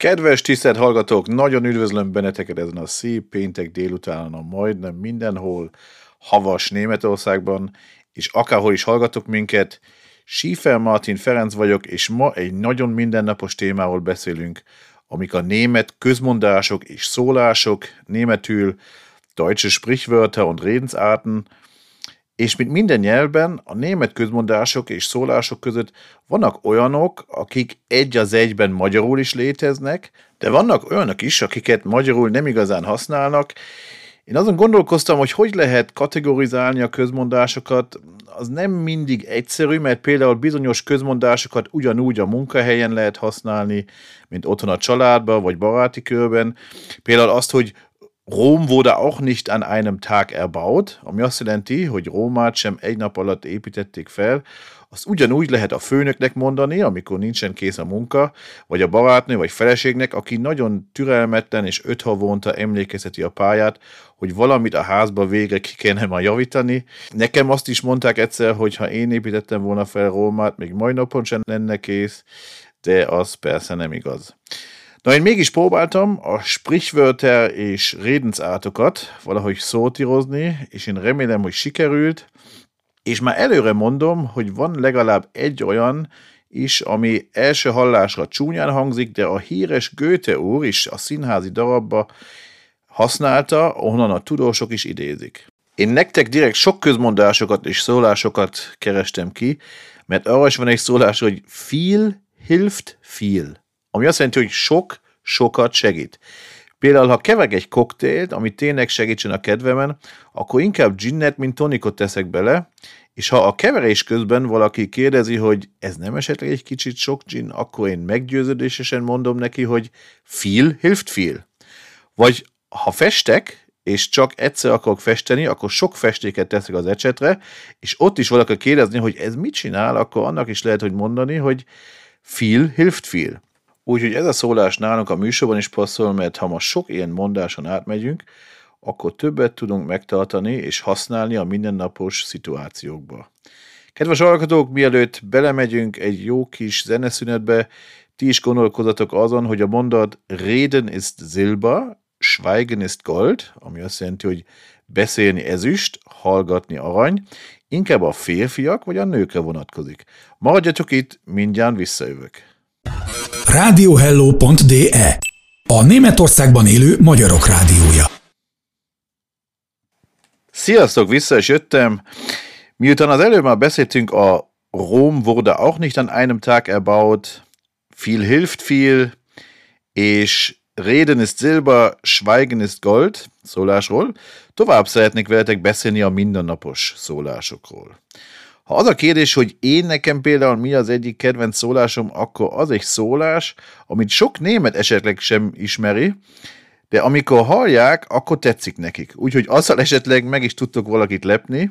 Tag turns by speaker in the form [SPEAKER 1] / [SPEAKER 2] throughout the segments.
[SPEAKER 1] Kedves tisztelt hallgatók, nagyon üdvözlöm benneteket ezen a szép péntek délutánon, majdnem mindenhol, havas Németországban, és akárhol is hallgatok minket. Schiefer Martin Ferenc vagyok, és ma egy nagyon mindennapos témáról beszélünk, amik a német közmondások és szólások, németül deutsche Sprichwörter und Redensarten – és mint minden nyelvben, a német közmondások és szólások között vannak olyanok, akik egy az egyben magyarul is léteznek, de vannak olyanok is, akiket magyarul nem igazán használnak. Én azon gondolkoztam, hogy hogy lehet kategorizálni a közmondásokat, az nem mindig egyszerű, mert például bizonyos közmondásokat ugyanúgy a munkahelyen lehet használni, mint otthon a családban vagy baráti körben. Például azt, hogy Rom wurde auch nicht an einem Tag erbaut, ami azt jelenti, hogy Rómát sem egy nap alatt építették fel, azt ugyanúgy lehet a főnöknek mondani, amikor nincsen kész a munka, vagy a barátnő, vagy feleségnek, aki nagyon türelmetlen és öt havonta emlékezheti a pályát, hogy valamit a házba végre ki kellene már javítani. Nekem azt is mondták egyszer, hogy ha én építettem volna fel Rómát, még mai napon sem lenne kész, de az persze nem igaz. Na, én mégis próbáltam a Sprichwörter és Redensartokat valahogy szótírozni, és én remélem, hogy sikerült, és már előre mondom, hogy van legalább egy olyan is, ami első hallásra csúnyán hangzik, de a híres Goethe úr is a színházi darabba használta, onnan a tudósok is idézik. Én nektek direkt sok közmondásokat és szólásokat kerestem ki, mert arra is van egy szólás, hogy viel hilft viel ami azt jelenti, hogy sok sokat segít. Például, ha keveg egy koktélt, ami tényleg segítsen a kedvemen, akkor inkább ginnet, mint tonikot teszek bele, és ha a keverés közben valaki kérdezi, hogy ez nem esetleg egy kicsit sok gin, akkor én meggyőződésesen mondom neki, hogy fil hilft fil. Vagy ha festek, és csak egyszer akarok festeni, akkor sok festéket teszek az ecsetre, és ott is valaki kérdezni, hogy ez mit csinál, akkor annak is lehet, hogy mondani, hogy fil hilft fil. Úgyhogy ez a szólás nálunk a műsorban is passzol, mert ha ma sok ilyen mondáson átmegyünk, akkor többet tudunk megtartani és használni a mindennapos szituációkba. Kedves hallgatók, mielőtt belemegyünk egy jó kis zeneszünetbe, ti is gondolkozatok azon, hogy a mondat Reden ist Silber, Schweigen ist Gold, ami azt jelenti, hogy beszélni ezüst, hallgatni arany, inkább a férfiak vagy a nőkre vonatkozik. Maradjatok itt, mindjárt visszajövök.
[SPEAKER 2] Radiohello.de A Németországban élő magyarok rádiója.
[SPEAKER 1] Sziasztok, vissza is jöttem. Miután az előbb már beszéltünk a Rom wurde auch nicht an einem Tag erbaut, viel hilft viel, és Reden ist Silber, Schweigen ist Gold szólásról, tovább szeretnék veletek beszélni a mindennapos szólásokról. Ha az a kérdés, hogy én nekem például mi az egyik kedvenc szólásom, akkor az egy szólás, amit sok német esetleg sem ismeri, de amikor hallják, akkor tetszik nekik. Úgyhogy azzal esetleg meg is tudtok valakit lepni.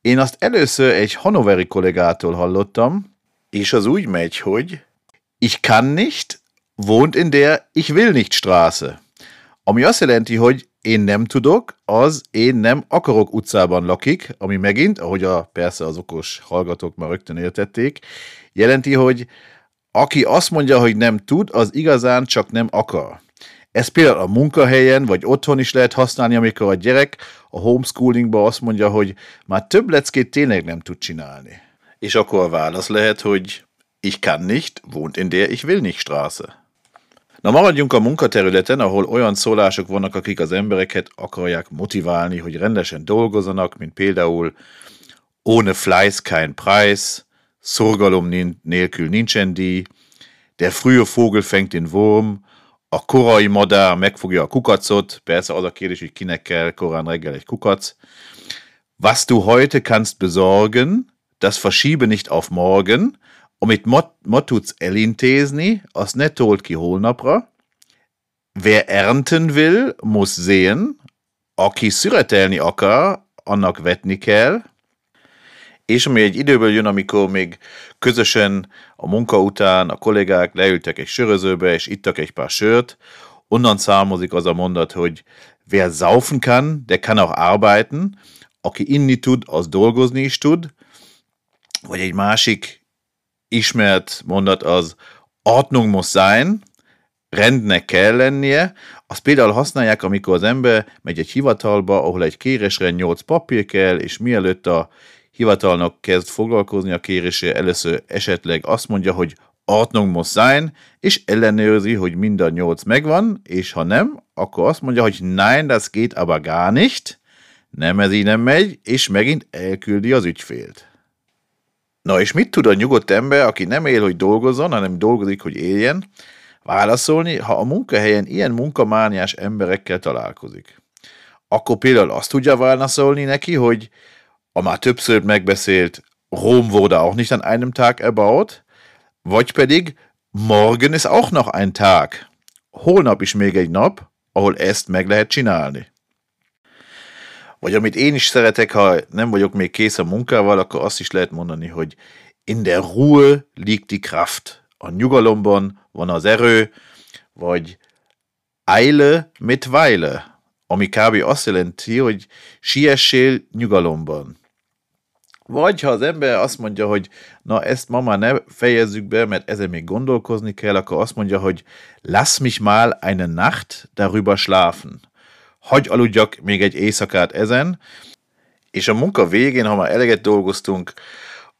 [SPEAKER 1] Én azt először egy hanoveri kollégától hallottam, és az úgy megy, hogy Ich kann nicht, wohnt in der Ich will nicht Straße. Ami azt jelenti, hogy én nem tudok, az én nem akarok utcában lakik, ami megint, ahogy a, persze az okos hallgatók már rögtön értették, jelenti, hogy aki azt mondja, hogy nem tud, az igazán csak nem akar. Ez például a munkahelyen, vagy otthon is lehet használni, amikor a gyerek a homeschoolingban azt mondja, hogy már több leckét tényleg nem tud csinálni. És akkor a válasz lehet, hogy ich kann nicht, wohnt in der ich will nicht Straße. Na maradjunk a munkaterületen, ahol olyan szólások vannak, akik az embereket akarják motiválni, hogy rendesen dolgozzanak, mint például ohne Fleiß kein Preis, szorgalom nélkül nincsen díj, der frühe Vogel fängt den Wurm, a korai madár megfogja a kukacot, persze az a kérdés, hogy kinek kell korán reggel egy kukac. Was du heute kannst besorgen, das verschiebe nicht auf morgen, amit ma, ma tudsz elintézni, azt ne told ki holnapra. Wer ernten will, muss sehen. Aki szüretelni akar, annak vetni kell. És ami egy időből jön, amikor még közösen a munka után a kollégák leültek egy sörözőbe, és ittak egy pár sört, onnan származik az a mondat, hogy wer saufen kann, der kann auch arbeiten. Aki inni tud, az dolgozni is tud. Vagy egy másik ismert mondat az Ordnung muss sein, rendnek kell lennie, azt például használják, amikor az ember megy egy hivatalba, ahol egy kérésre nyolc papír kell, és mielőtt a hivatalnak kezd foglalkozni a kérésre, először esetleg azt mondja, hogy Ordnung muss sein, és ellenőrzi, hogy mind a nyolc megvan, és ha nem, akkor azt mondja, hogy nein, das geht aber gar nicht, nem ez így nem megy, és megint elküldi az ügyfélt. Na és mit tud a nyugodt ember, aki nem él, hogy dolgozzon, hanem dolgozik, hogy éljen, válaszolni, ha a munkahelyen ilyen munkamániás emberekkel találkozik? Akkor például azt tudja válaszolni neki, hogy a már többször megbeszélt Rom wurde auch nicht an einem Tag erbaut, vagy pedig morgen ist auch noch ein Tag. Holnap is még egy nap, ahol ezt meg lehet csinálni. Vagy amit én is szeretek, ha nem vagyok még kész a munkával, akkor azt is lehet mondani, hogy in der Ruhe liegt die Kraft. A nyugalomban van az erő, vagy Eile mit Weile, ami kb. azt jelenti, hogy siessél nyugalomban. Vagy ha az ember azt mondja, hogy na ezt ma már ne fejezzük be, mert ezen még gondolkozni kell, akkor azt mondja, hogy lass mich mal eine Nacht darüber schlafen. Hagy aludjak még egy éjszakát ezen, és a munka végén, ha már eleget dolgoztunk,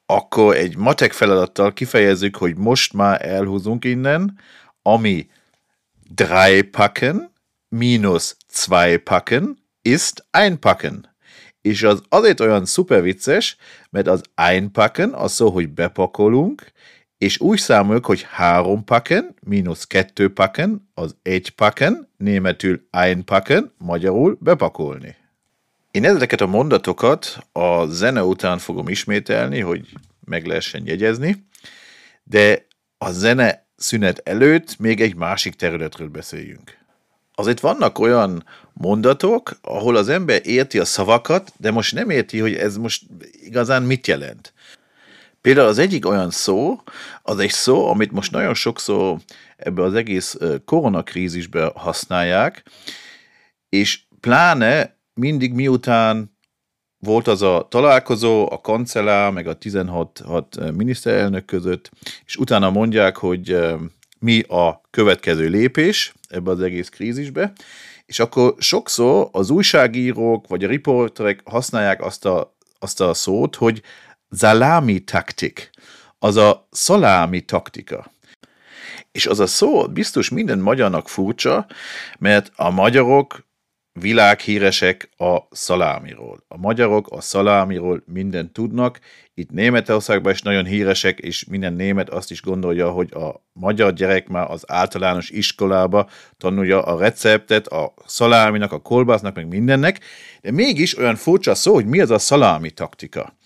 [SPEAKER 1] akkor egy matek feladattal kifejezzük, hogy most már elhúzunk innen, ami drei packen minus zwei packen ist einpacken. És az azért olyan szuper vicces, mert az einpacken az szó, hogy bepakolunk, és úgy számoljuk, hogy három packen mínusz kettő packen az egy packen, németül einpacken, magyarul bepakolni. Én ezeket a mondatokat a zene után fogom ismételni, hogy meg lehessen jegyezni, de a zene szünet előtt még egy másik területről beszéljünk. Azért vannak olyan mondatok, ahol az ember érti a szavakat, de most nem érti, hogy ez most igazán mit jelent. Például az egyik olyan szó, az egy szó, amit most nagyon sokszor ebbe az egész koronakrízisbe használják, és pláne mindig miután volt az a találkozó, a kancellár, meg a 16 hat miniszterelnök között, és utána mondják, hogy mi a következő lépés ebbe az egész krízisbe, és akkor sokszor az újságírók vagy a riporterek használják azt a, azt a szót, hogy salami taktik, az a szalámi taktika. És az a szó biztos minden magyarnak furcsa, mert a magyarok világhíresek a szalámiról. A magyarok a szalámiról mindent tudnak. Itt Németországban is nagyon híresek, és minden német azt is gondolja, hogy a magyar gyerek már az általános iskolába tanulja a receptet, a szaláminak, a kolbásznak, meg mindennek, de mégis olyan furcsa szó, hogy mi az a szalámi taktika.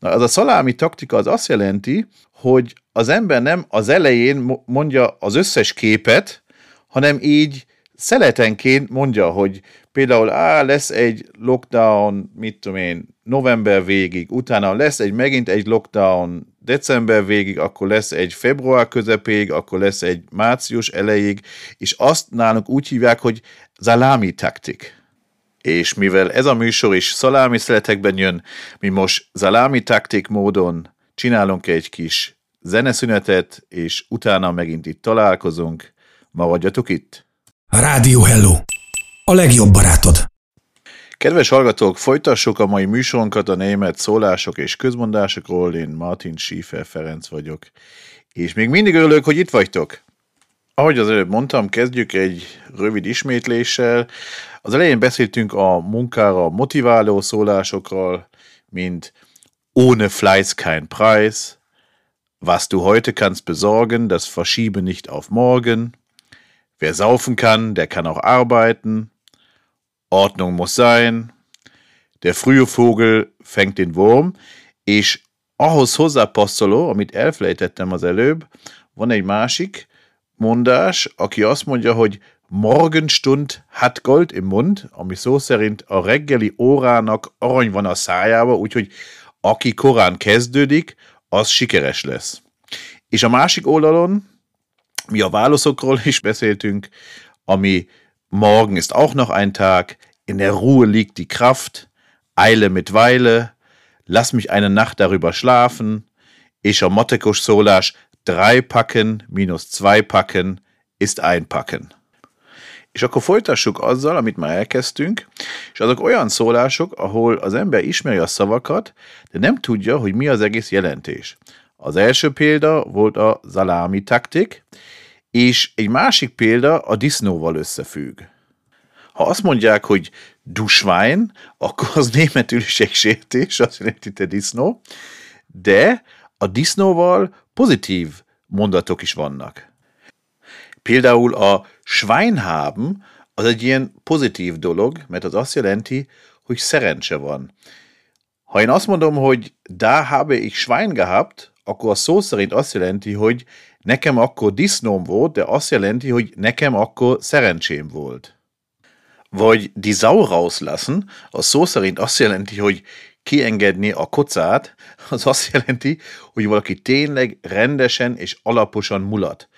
[SPEAKER 1] Na, az a szalámi taktika az azt jelenti, hogy az ember nem az elején mondja az összes képet, hanem így szeletenként mondja, hogy például á, lesz egy lockdown, mit tudom én, november végig, utána lesz egy megint egy lockdown december végig, akkor lesz egy február közepéig, akkor lesz egy március elejéig, és azt nálunk úgy hívják, hogy zalámi taktik. És mivel ez a műsor is szalámi szeletekben jön, mi most zalámi taktik módon csinálunk egy kis zeneszünetet, és utána megint itt találkozunk. Maradjatok itt!
[SPEAKER 2] Rádió Hello! A legjobb barátod!
[SPEAKER 1] Kedves hallgatók, folytassuk a mai műsorunkat a német szólások és közmondásokról. Én Martin Schiefer Ferenc vagyok, és még mindig örülök, hogy itt vagytok. Ahogy az előbb mondtam, kezdjük egy rövid ismétléssel. Az elején beszéltünk a munkára motiváló szólásokról, mint ohne Fleiß kein Preis, was du heute kannst besorgen, das verschiebe nicht auf morgen, Wer saufen kann, der kann auch arbeiten. Ordnung muss sein. Der frühe Vogel fängt den Wurm. És ahhoz hozzápasszoló, amit elfelejtettem az előbb, van egy másik mondás, aki azt mondja, hogy Morgenstund hat Gold im Mund, ami szó szerint a reggeli órának arany van a szájába, úgyhogy aki korán kezdődik, az sikeres lesz. És a másik oldalon mi a válaszokról is beszéltünk, ami morgen ist auch noch ein Tag, in der Ruhe liegt die Kraft, Eile mit Weile, lass mich eine Nacht darüber schlafen, és a matekos szólás drei packen minus zwei packen ist einpacken. És akkor folytassuk azzal, amit már elkezdtünk, és azok olyan szólások, ahol az ember ismeri a szavakat, de nem tudja, hogy mi az egész jelentés. Az első példa volt a zalámi taktik, és egy másik példa a disznóval összefügg. Ha azt mondják, hogy du Schwein, akkor az németül is egy sértés, azt jelenti, te disznó, de a disznóval pozitív mondatok is vannak. Például a Schweinhaben az egy ilyen pozitív dolog, mert az azt jelenti, hogy szerencse van. Ha én azt mondom, hogy da habe ich Schwein gehabt, akkor a szó szerint azt jelenti, hogy nekem akkor disznóm volt, de azt jelenti, hogy nekem akkor szerencsém volt. Vagy die Sau rauslassen, a szó szerint azt jelenti, hogy kiengedni a kocát, az azt jelenti, hogy valaki tényleg rendesen és alaposan mulat.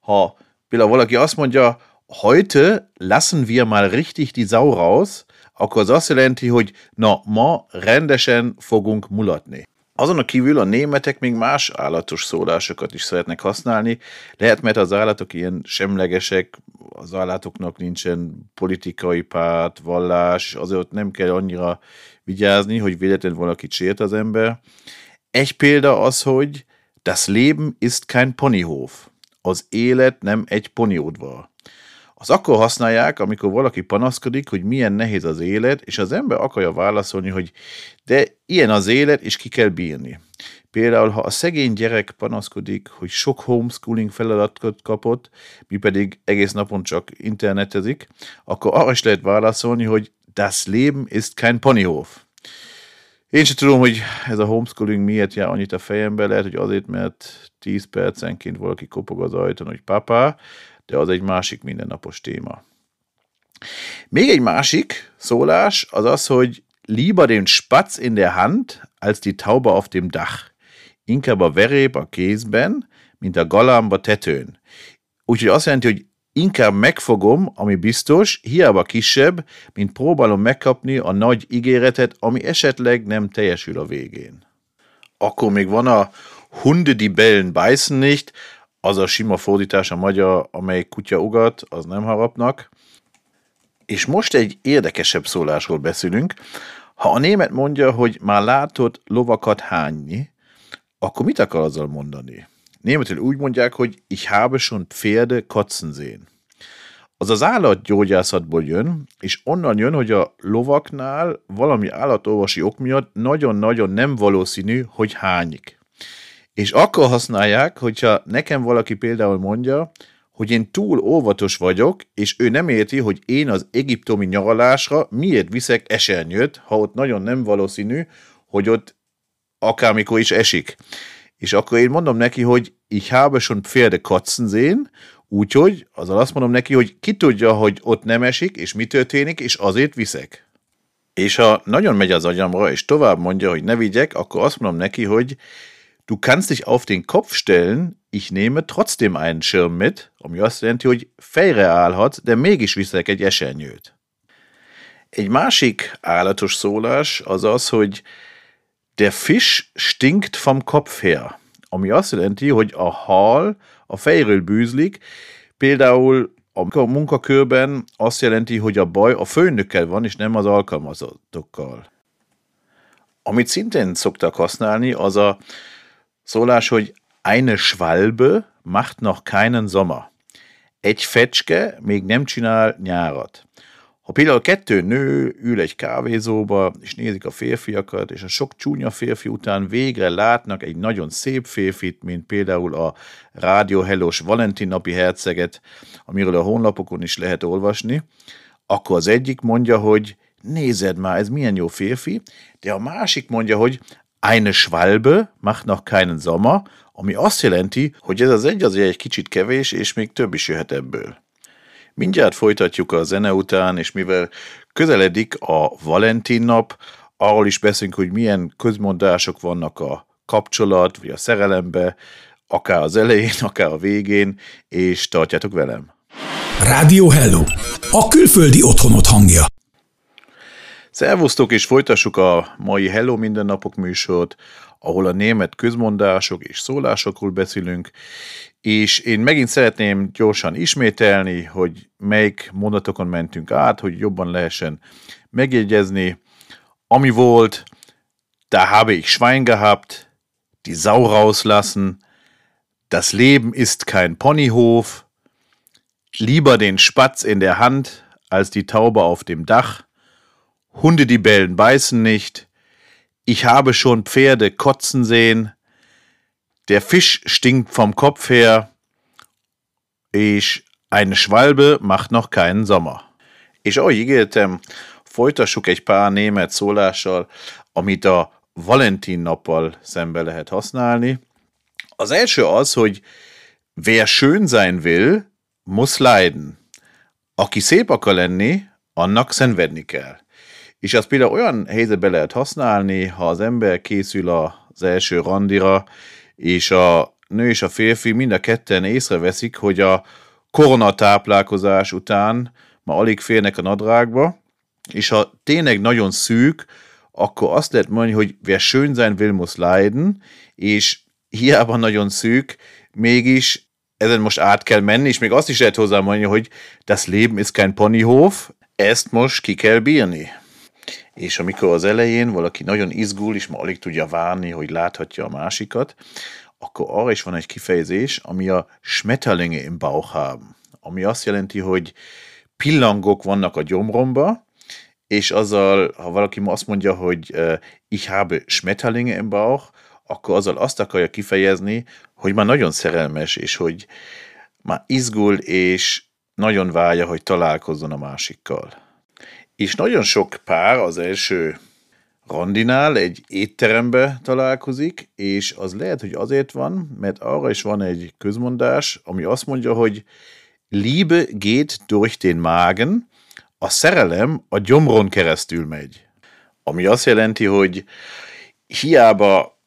[SPEAKER 1] Ha például valaki azt mondja, heute lassen wir mal richtig die Sau raus, akkor az azt jelenti, hogy na, ma rendesen fogunk mulatni. Azon a kívül a németek még más állatos szólásokat is szeretnek használni. Lehet, mert az állatok ilyen semlegesek, az állatoknak nincsen politikai párt, vallás, azért nem kell annyira vigyázni, hogy véletlenül valakit sért az ember. Egy példa az, hogy das Leben ist kein Ponyhof. Az élet nem egy ponyódvar. Az akkor használják, amikor valaki panaszkodik, hogy milyen nehéz az élet, és az ember akarja válaszolni, hogy de ilyen az élet, és ki kell bírni. Például, ha a szegény gyerek panaszkodik, hogy sok homeschooling feladatot kapott, mi pedig egész napon csak internetezik, akkor arra is lehet válaszolni, hogy das Leben ist kein Ponyhof. Én sem tudom, hogy ez a homeschooling miért jár annyit a fejembe, lehet, hogy azért, mert 10 percenként valaki kopog az ajtón, hogy papa, de az egy másik mindennapos téma. Még egy másik szólás az az, hogy lieber den Spatz in der Hand, als die Taube auf dem Dach. Inkább a verép a kézben, mint a galamb a tetőn. Úgyhogy azt jelenti, hogy inkább megfogom, ami biztos, hiába kisebb, mint próbálom megkapni a nagy ígéretet, ami esetleg nem teljesül a végén. Akkor még van a Hunde, die bellen, beißen nicht, az a sima fordítás a magyar, amely kutya ugat, az nem harapnak. És most egy érdekesebb szólásról beszélünk. Ha a német mondja, hogy már látod lovakat hányni, akkor mit akar azzal mondani? Németül úgy mondják, hogy ich habe schon Pferde kotzen sehen. Az az állatgyógyászatból jön, és onnan jön, hogy a lovaknál valami állatorvosi ok miatt nagyon-nagyon nem valószínű, hogy hányik. És akkor használják, hogyha nekem valaki például mondja, hogy én túl óvatos vagyok, és ő nem érti, hogy én az egyiptomi nyaralásra miért viszek esernyőt, ha ott nagyon nem valószínű, hogy ott akármikor is esik. És akkor én mondom neki, hogy ich habe schon Pferde kotzen sehen, úgyhogy azzal azt mondom neki, hogy ki tudja, hogy ott nem esik, és mi történik, és azért viszek. És ha nagyon megy az agyamra, és tovább mondja, hogy ne vigyek, akkor azt mondom neki, hogy du kannst dich auf den Kopf stellen, ich nehme trotzdem einen Schirm mit, ami azt jelenti, hogy fejre állhat, de mégis viszek egy esernyőt. Egy másik állatos szólás az az, hogy der Fisch stinkt vom Kopf her, ami azt a hal a fejről bűzlik, például a munkakörben azt jelenti, hogy a baj a főnökkel van, és nem az alkalmazottokkal. Amit szintén szoktak használni, az a szólás, hogy eine Schwalbe macht noch keinen Sommer. Egy fecske még nem csinál nyárat. Ha például kettő nő ül egy kávézóba, és nézik a férfiakat, és a sok csúnya férfi után végre látnak egy nagyon szép férfit, mint például a Rádió Hellos Valentin napi herceget, amiről a honlapokon is lehet olvasni, akkor az egyik mondja, hogy nézed már, ez milyen jó férfi, de a másik mondja, hogy eine Schwalbe macht noch keinen Sommer, ami azt jelenti, hogy ez az egy azért egy kicsit kevés, és még több is jöhet ebből. Mindjárt folytatjuk a zene után, és mivel közeledik a Valentin nap, arról is beszélünk, hogy milyen közmondások vannak a kapcsolat, vagy a szerelembe, akár az elején, akár a végén, és tartjátok velem.
[SPEAKER 2] Rádió Hello, a külföldi otthonot hangja.
[SPEAKER 1] Szervusztok, és folytassuk a mai Hello Mindennapok műsort, ahol a német közmondások és szólásokról beszélünk, és én megint szeretném gyorsan ismételni, hogy melyik mondatokon mentünk át, hogy jobban lehessen megjegyezni. Ami volt, da habe ich Schwein gehabt, die Sau rauslassen, das Leben ist kein Ponyhof, lieber den Spatz in der Hand als die Taube auf dem Dach, Hunde, die bellen, beißen nicht. Ich habe schon Pferde kotzen sehen. Der Fisch stinkt vom Kopf her. És eine Schwalbe macht noch keinen Sommer. És ahogy ígértem, folytassuk egy pár német szólással, amit a Valentin nappal szembe lehet használni. Az első az, hogy wer schön sein will, muss leiden. Aki szép akar lenni, annak szenvedni kell. És azt például olyan helyzetbe lehet használni, ha az ember készül az első randira, és a nő és a férfi mind a ketten észreveszik, hogy a koronatáplálkozás után ma alig férnek a nadrágba, és ha tényleg nagyon szűk, akkor azt lehet mondani, hogy wer schön sein will, muss leiden, és hiába nagyon szűk, mégis ezen most át kell menni, és még azt is lehet hozzá mondani, hogy das Leben ist kein Ponyhof, ezt most ki kell bírni és amikor az elején valaki nagyon izgul, és ma alig tudja várni, hogy láthatja a másikat, akkor arra is van egy kifejezés, ami a Schmetterlinge im Bauch haben. Ami azt jelenti, hogy pillangok vannak a gyomromba, és azzal, ha valaki azt mondja, hogy uh, ich habe Schmetterlinge im Bauch, akkor azzal azt akarja kifejezni, hogy már nagyon szerelmes, és hogy már izgul, és nagyon várja, hogy találkozzon a másikkal. És nagyon sok pár az első randinál egy étterembe találkozik, és az lehet, hogy azért van, mert arra is van egy közmondás, ami azt mondja, hogy Liebe geht durch den Magen, a szerelem a gyomron keresztül megy. Ami azt jelenti, hogy hiába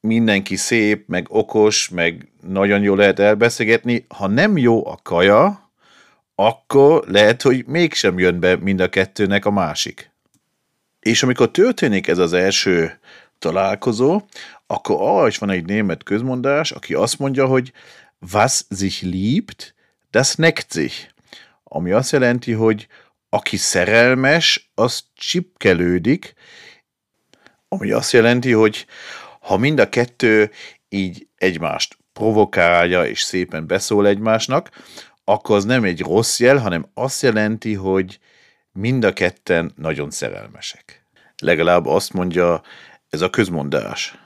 [SPEAKER 1] mindenki szép, meg okos, meg nagyon jól lehet elbeszélgetni, ha nem jó a kaja, akkor lehet, hogy mégsem jön be mind a kettőnek a másik. És amikor történik ez az első találkozó, akkor arra is van egy német közmondás, aki azt mondja, hogy was sich liebt, das neckt sich. Ami azt jelenti, hogy aki szerelmes, az csipkelődik, ami azt jelenti, hogy ha mind a kettő így egymást provokálja és szépen beszól egymásnak, akkor az nem egy rossz jel, hanem azt jelenti, hogy mind a ketten nagyon szerelmesek. Legalább azt mondja ez a közmondás.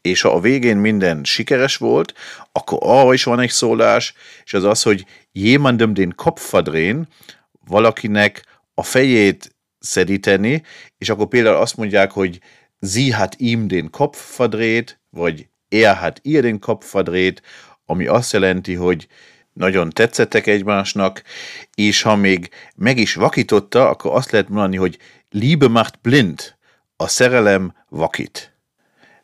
[SPEAKER 1] És ha a végén minden sikeres volt, akkor arra is van egy szólás, és az az, hogy jemandem den Kopf verdrehen, valakinek a fejét szedíteni, és akkor például azt mondják, hogy sie hat ihm den Kopf verdreht, vagy er hat ihr den Kopf verdreht, ami azt jelenti, hogy nagyon tetszettek egymásnak, és ha még meg is vakította, akkor azt lehet mondani, hogy Liebe macht blind, a szerelem vakít.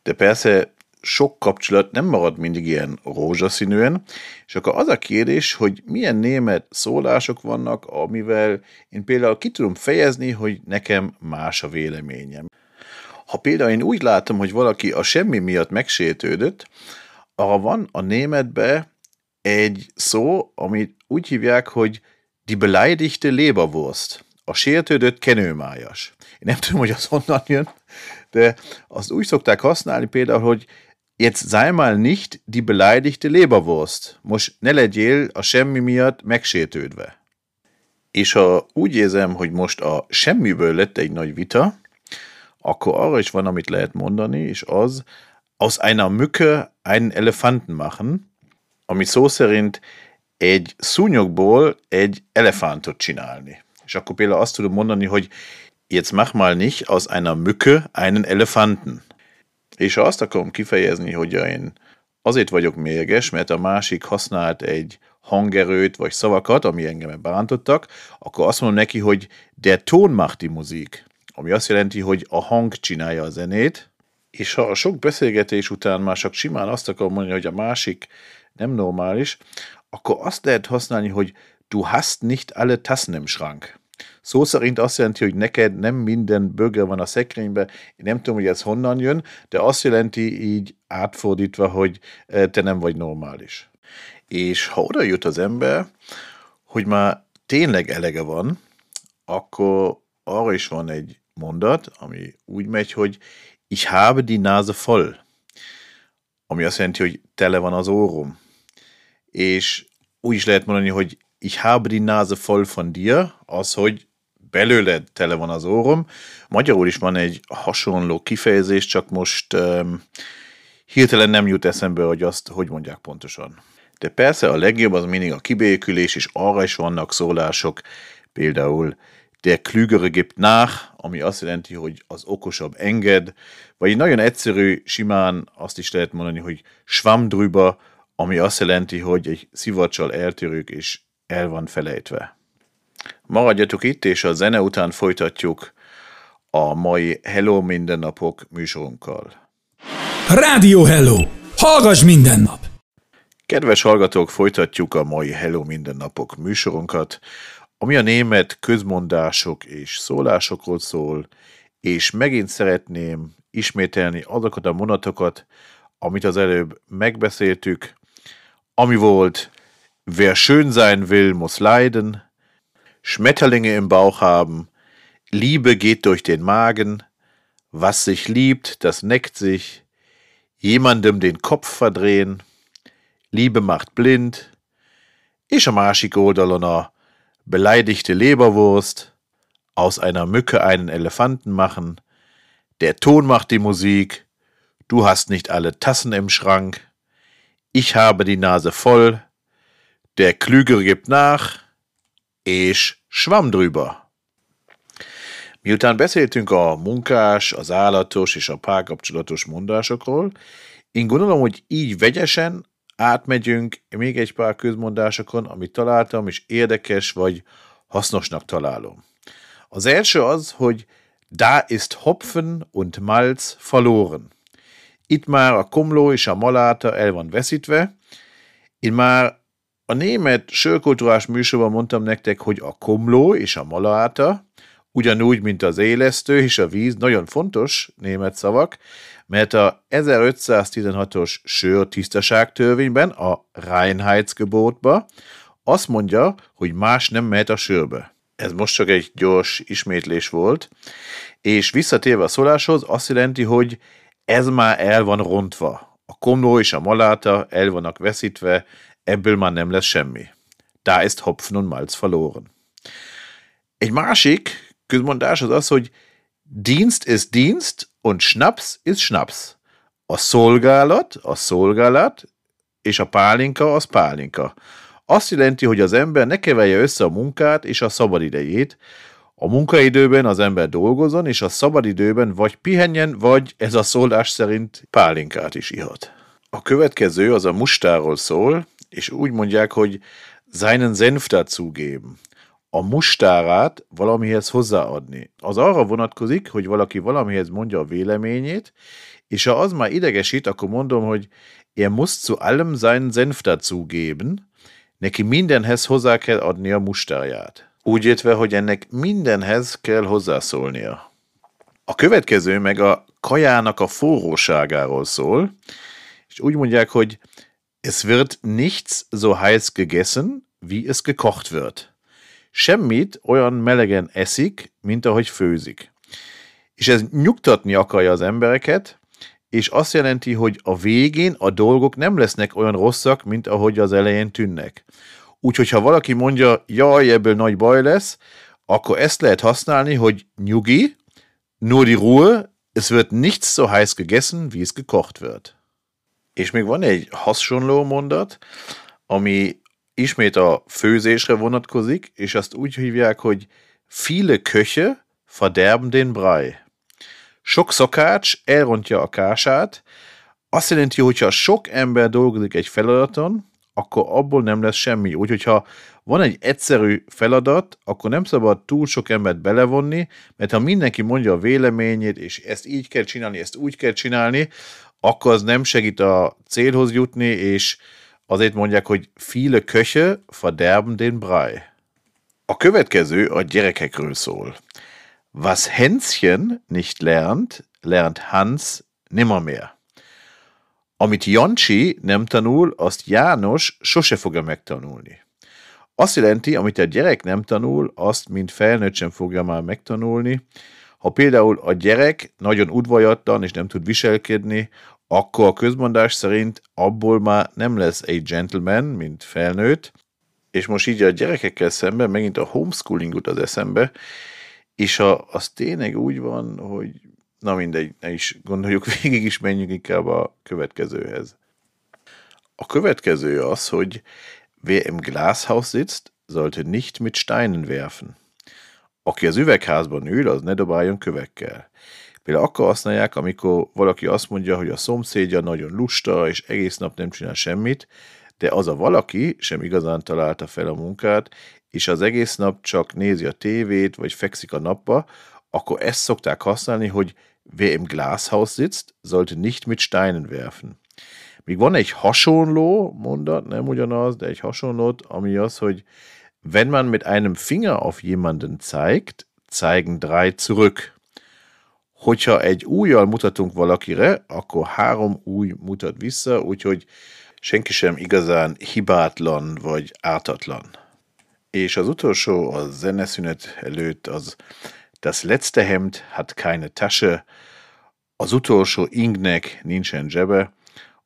[SPEAKER 1] De persze sok kapcsolat nem marad mindig ilyen rózsaszínűen, és akkor az a kérdés, hogy milyen német szólások vannak, amivel én például ki tudom fejezni, hogy nekem más a véleményem. Ha például én úgy látom, hogy valaki a semmi miatt megsértődött, arra van a németbe egy szó, amit úgy hívják, hogy die beleidigte Leberwurst. A sértődött kenőmájas. Én nem tudom, hogy az honnan jön, de azt úgy szokták használni például, hogy jetzt sei mal nicht die beleidigte Leberwurst. Most ne legyél a semmi miatt megsértődve. És ha úgy érzem, hogy most a semmiből lett egy nagy vita, akkor arra is van, amit lehet mondani, és az, aus einer Mücke einen Elefanten machen, ami szó szerint egy szúnyogból egy elefántot csinálni. És akkor például azt tudom mondani, hogy jetzt mach mal nicht aus einer Mücke einen Elefanten. És ha azt akarom kifejezni, hogy én azért vagyok mérges, mert a másik használt egy hangerőt vagy szavakat, ami engem bántottak, akkor azt mondom neki, hogy der Ton macht die Musik, ami azt jelenti, hogy a hang csinálja a zenét, és ha a sok beszélgetés után már csak simán azt akarom mondani, hogy a másik nem normális, akkor azt lehet használni, hogy du hast nicht alle Tassen im Schrank. Szó szerint azt jelenti, hogy neked nem minden bögre van a szekrényben. Én nem tudom, hogy ez honnan jön, de azt jelenti így átfordítva, hogy eh, te nem vagy normális. És ha oda jut az ember, hogy már tényleg elege van, akkor arra is van egy mondat, ami úgy megy, hogy ich habe die Nase voll. Ami azt jelenti, hogy tele van az órom. És úgy is lehet mondani, hogy ich habe die Nase voll von dir, az, hogy belőled tele van az órom. Magyarul is van egy hasonló kifejezés, csak most um, hirtelen nem jut eszembe, hogy azt hogy mondják pontosan. De persze a legjobb az mindig a kibékülés, és arra is vannak szólások, például der Klügere gibt nach, ami azt jelenti, hogy az okosabb enged, vagy nagyon egyszerű, simán azt is lehet mondani, hogy schwamm drüber, ami azt jelenti, hogy egy szivacsal eltörők és el van felejtve. Maradjatok itt, és a zene után folytatjuk a mai Hello Mindennapok műsorunkkal.
[SPEAKER 2] Rádió Hello! Hallgass minden nap!
[SPEAKER 1] Kedves hallgatók, folytatjuk a mai Hello Mindennapok műsorunkat, ami a német közmondások és szólásokról szól, és megint szeretném ismételni azokat a monatokat, amit az előbb megbeszéltük, ami volt Wer schön sein will, muss leiden, Schmetterlinge im Bauch haben, Liebe geht durch den Magen, was sich liebt, das neckt sich, jemandem den Kopf verdrehen, Liebe macht blind, a beleidigte Leberwurst, aus einer Mücke einen Elefanten machen, der Ton macht die Musik, du hast nicht alle Tassen im Schrank, ich habe die Nase voll, der Klügere gibt nach, és schwamm drüber. Miután beszéltünk a munkás, az állatos és a párkapcsolatos mondásokról, én gondolom, hogy így vegyesen átmegyünk még egy pár közmondásokon, amit találtam, és érdekes vagy hasznosnak találom. Az első az, hogy da ist Hopfen und Malz verloren. Itt már a komló és a maláta el van veszítve. Én már a német sörkultúrás műsorban mondtam nektek, hogy a komló és a maláta, ugyanúgy, mint az élesztő és a víz, nagyon fontos német szavak, mert a 1516-os sör tisztaságtörvényben, a Reinheitsgebotba azt mondja, hogy más nem mehet a sörbe. Ez most csak egy gyors ismétlés volt, és visszatérve a szóláshoz, azt jelenti, hogy ez már el van rontva. A komló és a maláta el vannak veszítve, ebből már nem lesz semmi. Da ist Hopfen und Malz verloren. Egy másik közmondás az az, hogy Dienst ist Dienst und Schnaps ist Schnaps. A szolgálat, a szolgálat, és a pálinka az pálinka. Azt jelenti, hogy az ember ne keverje össze a munkát és a szabadidejét. A munkaidőben az ember dolgozon, és a szabadidőben vagy pihenjen, vagy ez a szólás szerint pálinkát is ihat. A következő az a mustáról szól, és úgy mondják, hogy seinen Senf dazugeben a mustárát valamihez hozzáadni. Az arra vonatkozik, hogy valaki valamihez mondja a véleményét, és ha az már idegesít, akkor mondom, hogy er muss zu allem seinen Senf dazugeben, neki mindenhez hozzá kell adni a mustárját. Úgy értve, hogy ennek mindenhez kell hozzászólnia. A következő meg a kajának a forróságáról szól, és úgy mondják, hogy es wird nichts so heiß gegessen, wie es gekocht wird semmit olyan melegen eszik, mint ahogy főzik. És ez nyugtatni akarja az embereket, és azt jelenti, hogy a végén a dolgok nem lesznek olyan rosszak, mint ahogy az elején tűnnek. Úgyhogy ha valaki mondja, jaj, ebből nagy baj lesz, akkor ezt lehet használni, hogy nyugi, nur die Ruhe, es wird nichts so heiß gegessen, wie es gekocht wird. És még van egy hasonló mondat, ami ismét a főzésre vonatkozik, és azt úgy hívják, hogy viele Köche verderben den Brei. Sok szakács elrontja a kását, azt jelenti, hogyha sok ember dolgozik egy feladaton, akkor abból nem lesz semmi. Úgyhogy ha van egy egyszerű feladat, akkor nem szabad túl sok embert belevonni, mert ha mindenki mondja a véleményét, és ezt így kell csinálni, ezt úgy kell csinálni, akkor az nem segít a célhoz jutni, és Azért mondják, hogy viele Köche verderben den Brei. A következő a gyerekekről szól. Was Hänschen nicht lernt, lernt Hans nimmermehr. Amit Jancsi nem tanul, azt János sose fogja megtanulni. Azt jelenti, amit a gyerek nem tanul, azt mint felnőtt sem fogja már megtanulni. Ha például a gyerek nagyon udvajatlan és nem tud viselkedni, akkor a közmondás szerint abból már nem lesz egy gentleman, mint felnőtt, és most így a gyerekekkel szemben megint a homeschooling jut az eszembe, és a, az tényleg úgy van, hogy na mindegy, ne is gondoljuk végig is, menjünk inkább a következőhez. A következő az, hogy wer im Glashaus sitzt, sollte nicht mit Steinen werfen. Aki az üvegházban ül, az ne dobáljon kövekkel. Például akkor használják, amikor valaki azt mondja, hogy a szomszédja nagyon lusta, és egész nap nem csinál semmit, de az a valaki sem igazán találta fel a munkát, és az egész nap csak nézi a tévét, vagy fekszik a napba, akkor ezt szokták használni, hogy wer im Glashaus sitzt, sollte nicht mit Steinen werfen. Még van egy hasonló mondat, nem ugyanaz, de egy hasonlót, ami az, hogy wenn man mit einem Finger auf jemanden zeigt, zeigen drei zurück. Hogyha egy újjal mutatunk valakire, akkor három új mutat vissza, úgyhogy senki sem igazán hibátlan vagy ártatlan. És az utolsó, a zeneszünet előtt az Das letzte Hemd hat keine Tasche, az ingnek nincsen zsebe,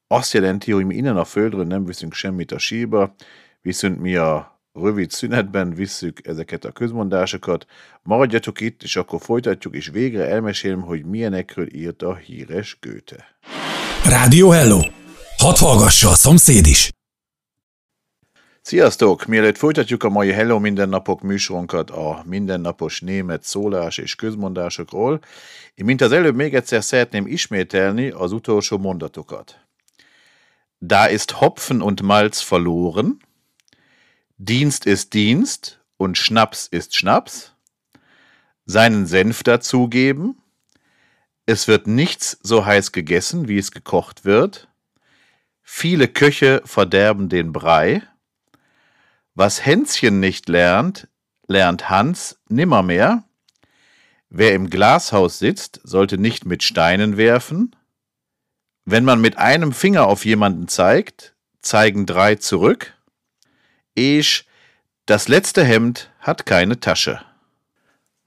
[SPEAKER 1] azt jelenti, hogy mi innen a földről nem viszünk semmit a síba, viszont mi a rövid szünetben visszük ezeket a közmondásokat. Maradjatok itt, és akkor folytatjuk, és végre elmesélem, hogy milyenekről írt a híres Goethe.
[SPEAKER 2] Rádió Hello! Hadd hallgassa a szomszéd is!
[SPEAKER 1] Sziasztok! Mielőtt folytatjuk a mai Hello Mindennapok műsorunkat a mindennapos német szólás és közmondásokról, én mint az előbb még egyszer szeretném ismételni az utolsó mondatokat. Da ist Hopfen und Malz verloren, Dienst ist Dienst und Schnaps ist Schnaps, seinen Senf dazugeben, es wird nichts so heiß gegessen, wie es gekocht wird, viele Köche verderben den Brei, was Hänschen nicht lernt, lernt Hans nimmermehr. Wer im Glashaus sitzt, sollte nicht mit Steinen werfen. Wenn man mit einem Finger auf jemanden zeigt, zeigen drei zurück. És das letzte Hemd hat keine Tasche.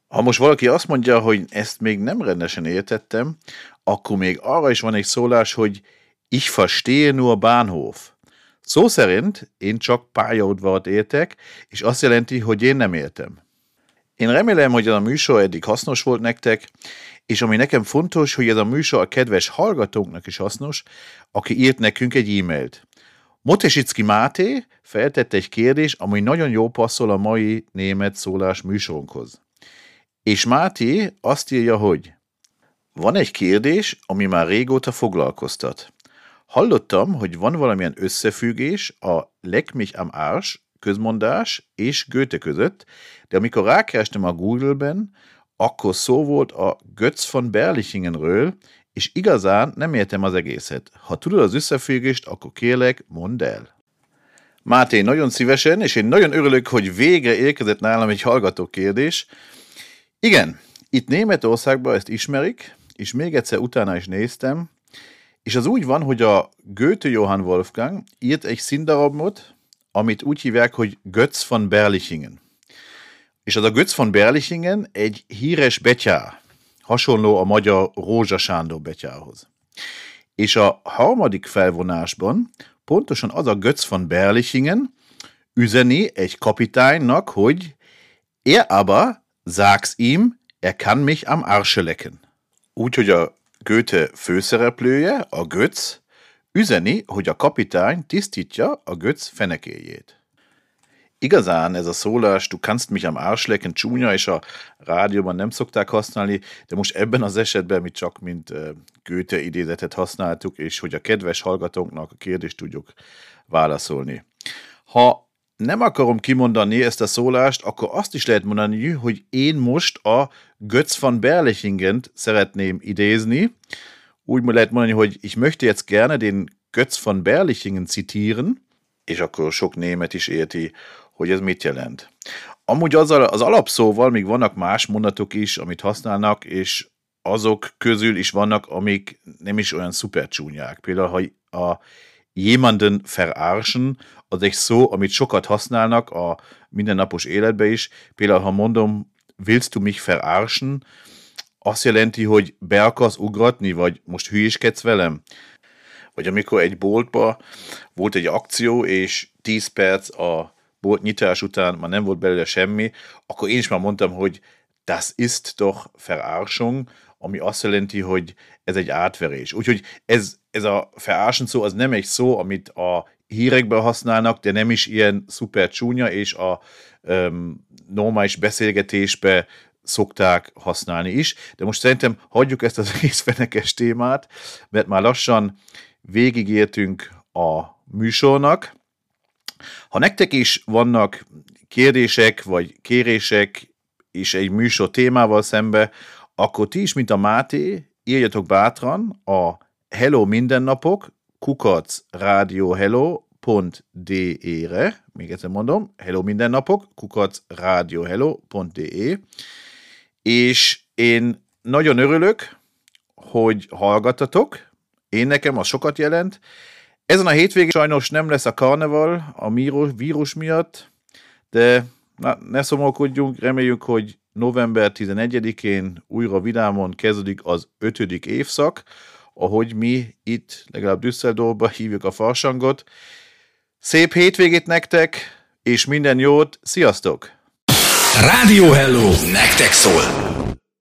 [SPEAKER 1] Ha valaki azt mondja, hogy ezt még nem rendesen értettem, akkor még arra is van egy szólás, hogy ich verstehe nur Bahnhof. Szó szerint én csak pályaudvart értek, és azt jelenti, hogy én nem értem. Én remélem, hogy ez a műsor eddig hasznos volt nektek, és ami nekem fontos, hogy ez a műsor a kedves hallgatóknak is hasznos, aki írt nekünk egy e-mailt. Motesicki Máté feltette egy kérdés, ami nagyon jó passzol a mai német szólás műsorunkhoz. És Máté azt írja, hogy van egy kérdés, ami már régóta foglalkoztat. Hallottam, hogy van valamilyen összefüggés a Leck mich am Arsch közmondás és Goethe között, de amikor rákerestem a Google-ben, akkor szó volt a Götz von Berlichingenről, és igazán nem értem az egészet. Ha tudod az összefüggést, akkor kérlek, mondd el. Máté, nagyon szívesen, és én nagyon örülök, hogy végre érkezett nálam egy hallgató kérdés. Igen, itt Németországban ezt ismerik, és még egyszer utána is néztem, és az úgy van, hogy a Goethe Johann Wolfgang írt egy színdarabot, amit úgy hívják, hogy Götz von Berlichingen. És az a Götz von Berlichingen egy híres betyár, hasonló a magyar Rózsa Sándor betyárhoz. És a harmadik felvonásban pontosan az a Götz von Berlichingen üzeni egy kapitánynak, hogy er aber, sag's ihm, er kann mich am Arsche lecken. Úgyhogy a Goethe főszereplője, a Götz, üzeni, hogy a kapitány tisztítja a Götz fenekéjét. Igazán ez a szólás, du kannst mich am Arsch lecken, csúnya, és a rádióban nem szokták használni, de most ebben az esetben mi csak mint Goethe idézetet használtuk, és hogy a kedves hallgatóknak a kérdést tudjuk válaszolni. Ha nem akarom kimondani ezt a szólást, akkor azt is lehet mondani, hogy én most a Götz van Berlichingent szeretném idézni. Úgy lehet mondani, hogy ich möchte jetzt gerne den Götz von Berlichingen zitieren, és akkor sok német is érti, hogy ez mit jelent. Amúgy azzal az alapszóval még vannak más mondatok is, amit használnak, és azok közül is vannak, amik nem is olyan szuper csúnyák. Például, ha a jemanden verarschen, az egy szó, amit sokat használnak a mindennapos életben is. Például, ha mondom, willst du mich verarschen, azt jelenti, hogy be akarsz ugratni, vagy most hülyéskedsz velem? Vagy amikor egy boltba volt egy akció, és 10 perc a bolt nyitás után már nem volt belőle semmi, akkor én is már mondtam, hogy das ist doch Verarschung, ami azt jelenti, hogy ez egy átverés. Úgyhogy ez, ez a verarschen szó, az nem egy szó, amit a hírekben használnak, de nem is ilyen szuper csúnya, és a um, normális beszélgetésbe szokták használni is. De most szerintem hagyjuk ezt az egész fenekes témát, mert már lassan végigértünk a műsornak. Ha nektek is vannak kérdések vagy kérések és egy műsor témával szembe, akkor ti is, mint a Máté, írjatok bátran a hello mindennapok kukac rádió hello hello.de-re, még egyszer mondom, hello mindennapok, kukac rádió hello.de, és én nagyon örülök, hogy hallgattatok, én nekem az sokat jelent. Ezen a hétvégén sajnos nem lesz a karneval a vírus miatt, de na, ne szomorkodjunk, reméljük, hogy november 11-én újra vidámon kezdődik az ötödik évszak, ahogy mi itt, legalább Düsseldorfban hívjuk a farsangot. Szép hétvégét nektek, és minden jót, sziasztok!
[SPEAKER 2] Rádió Hello! Nektek szól!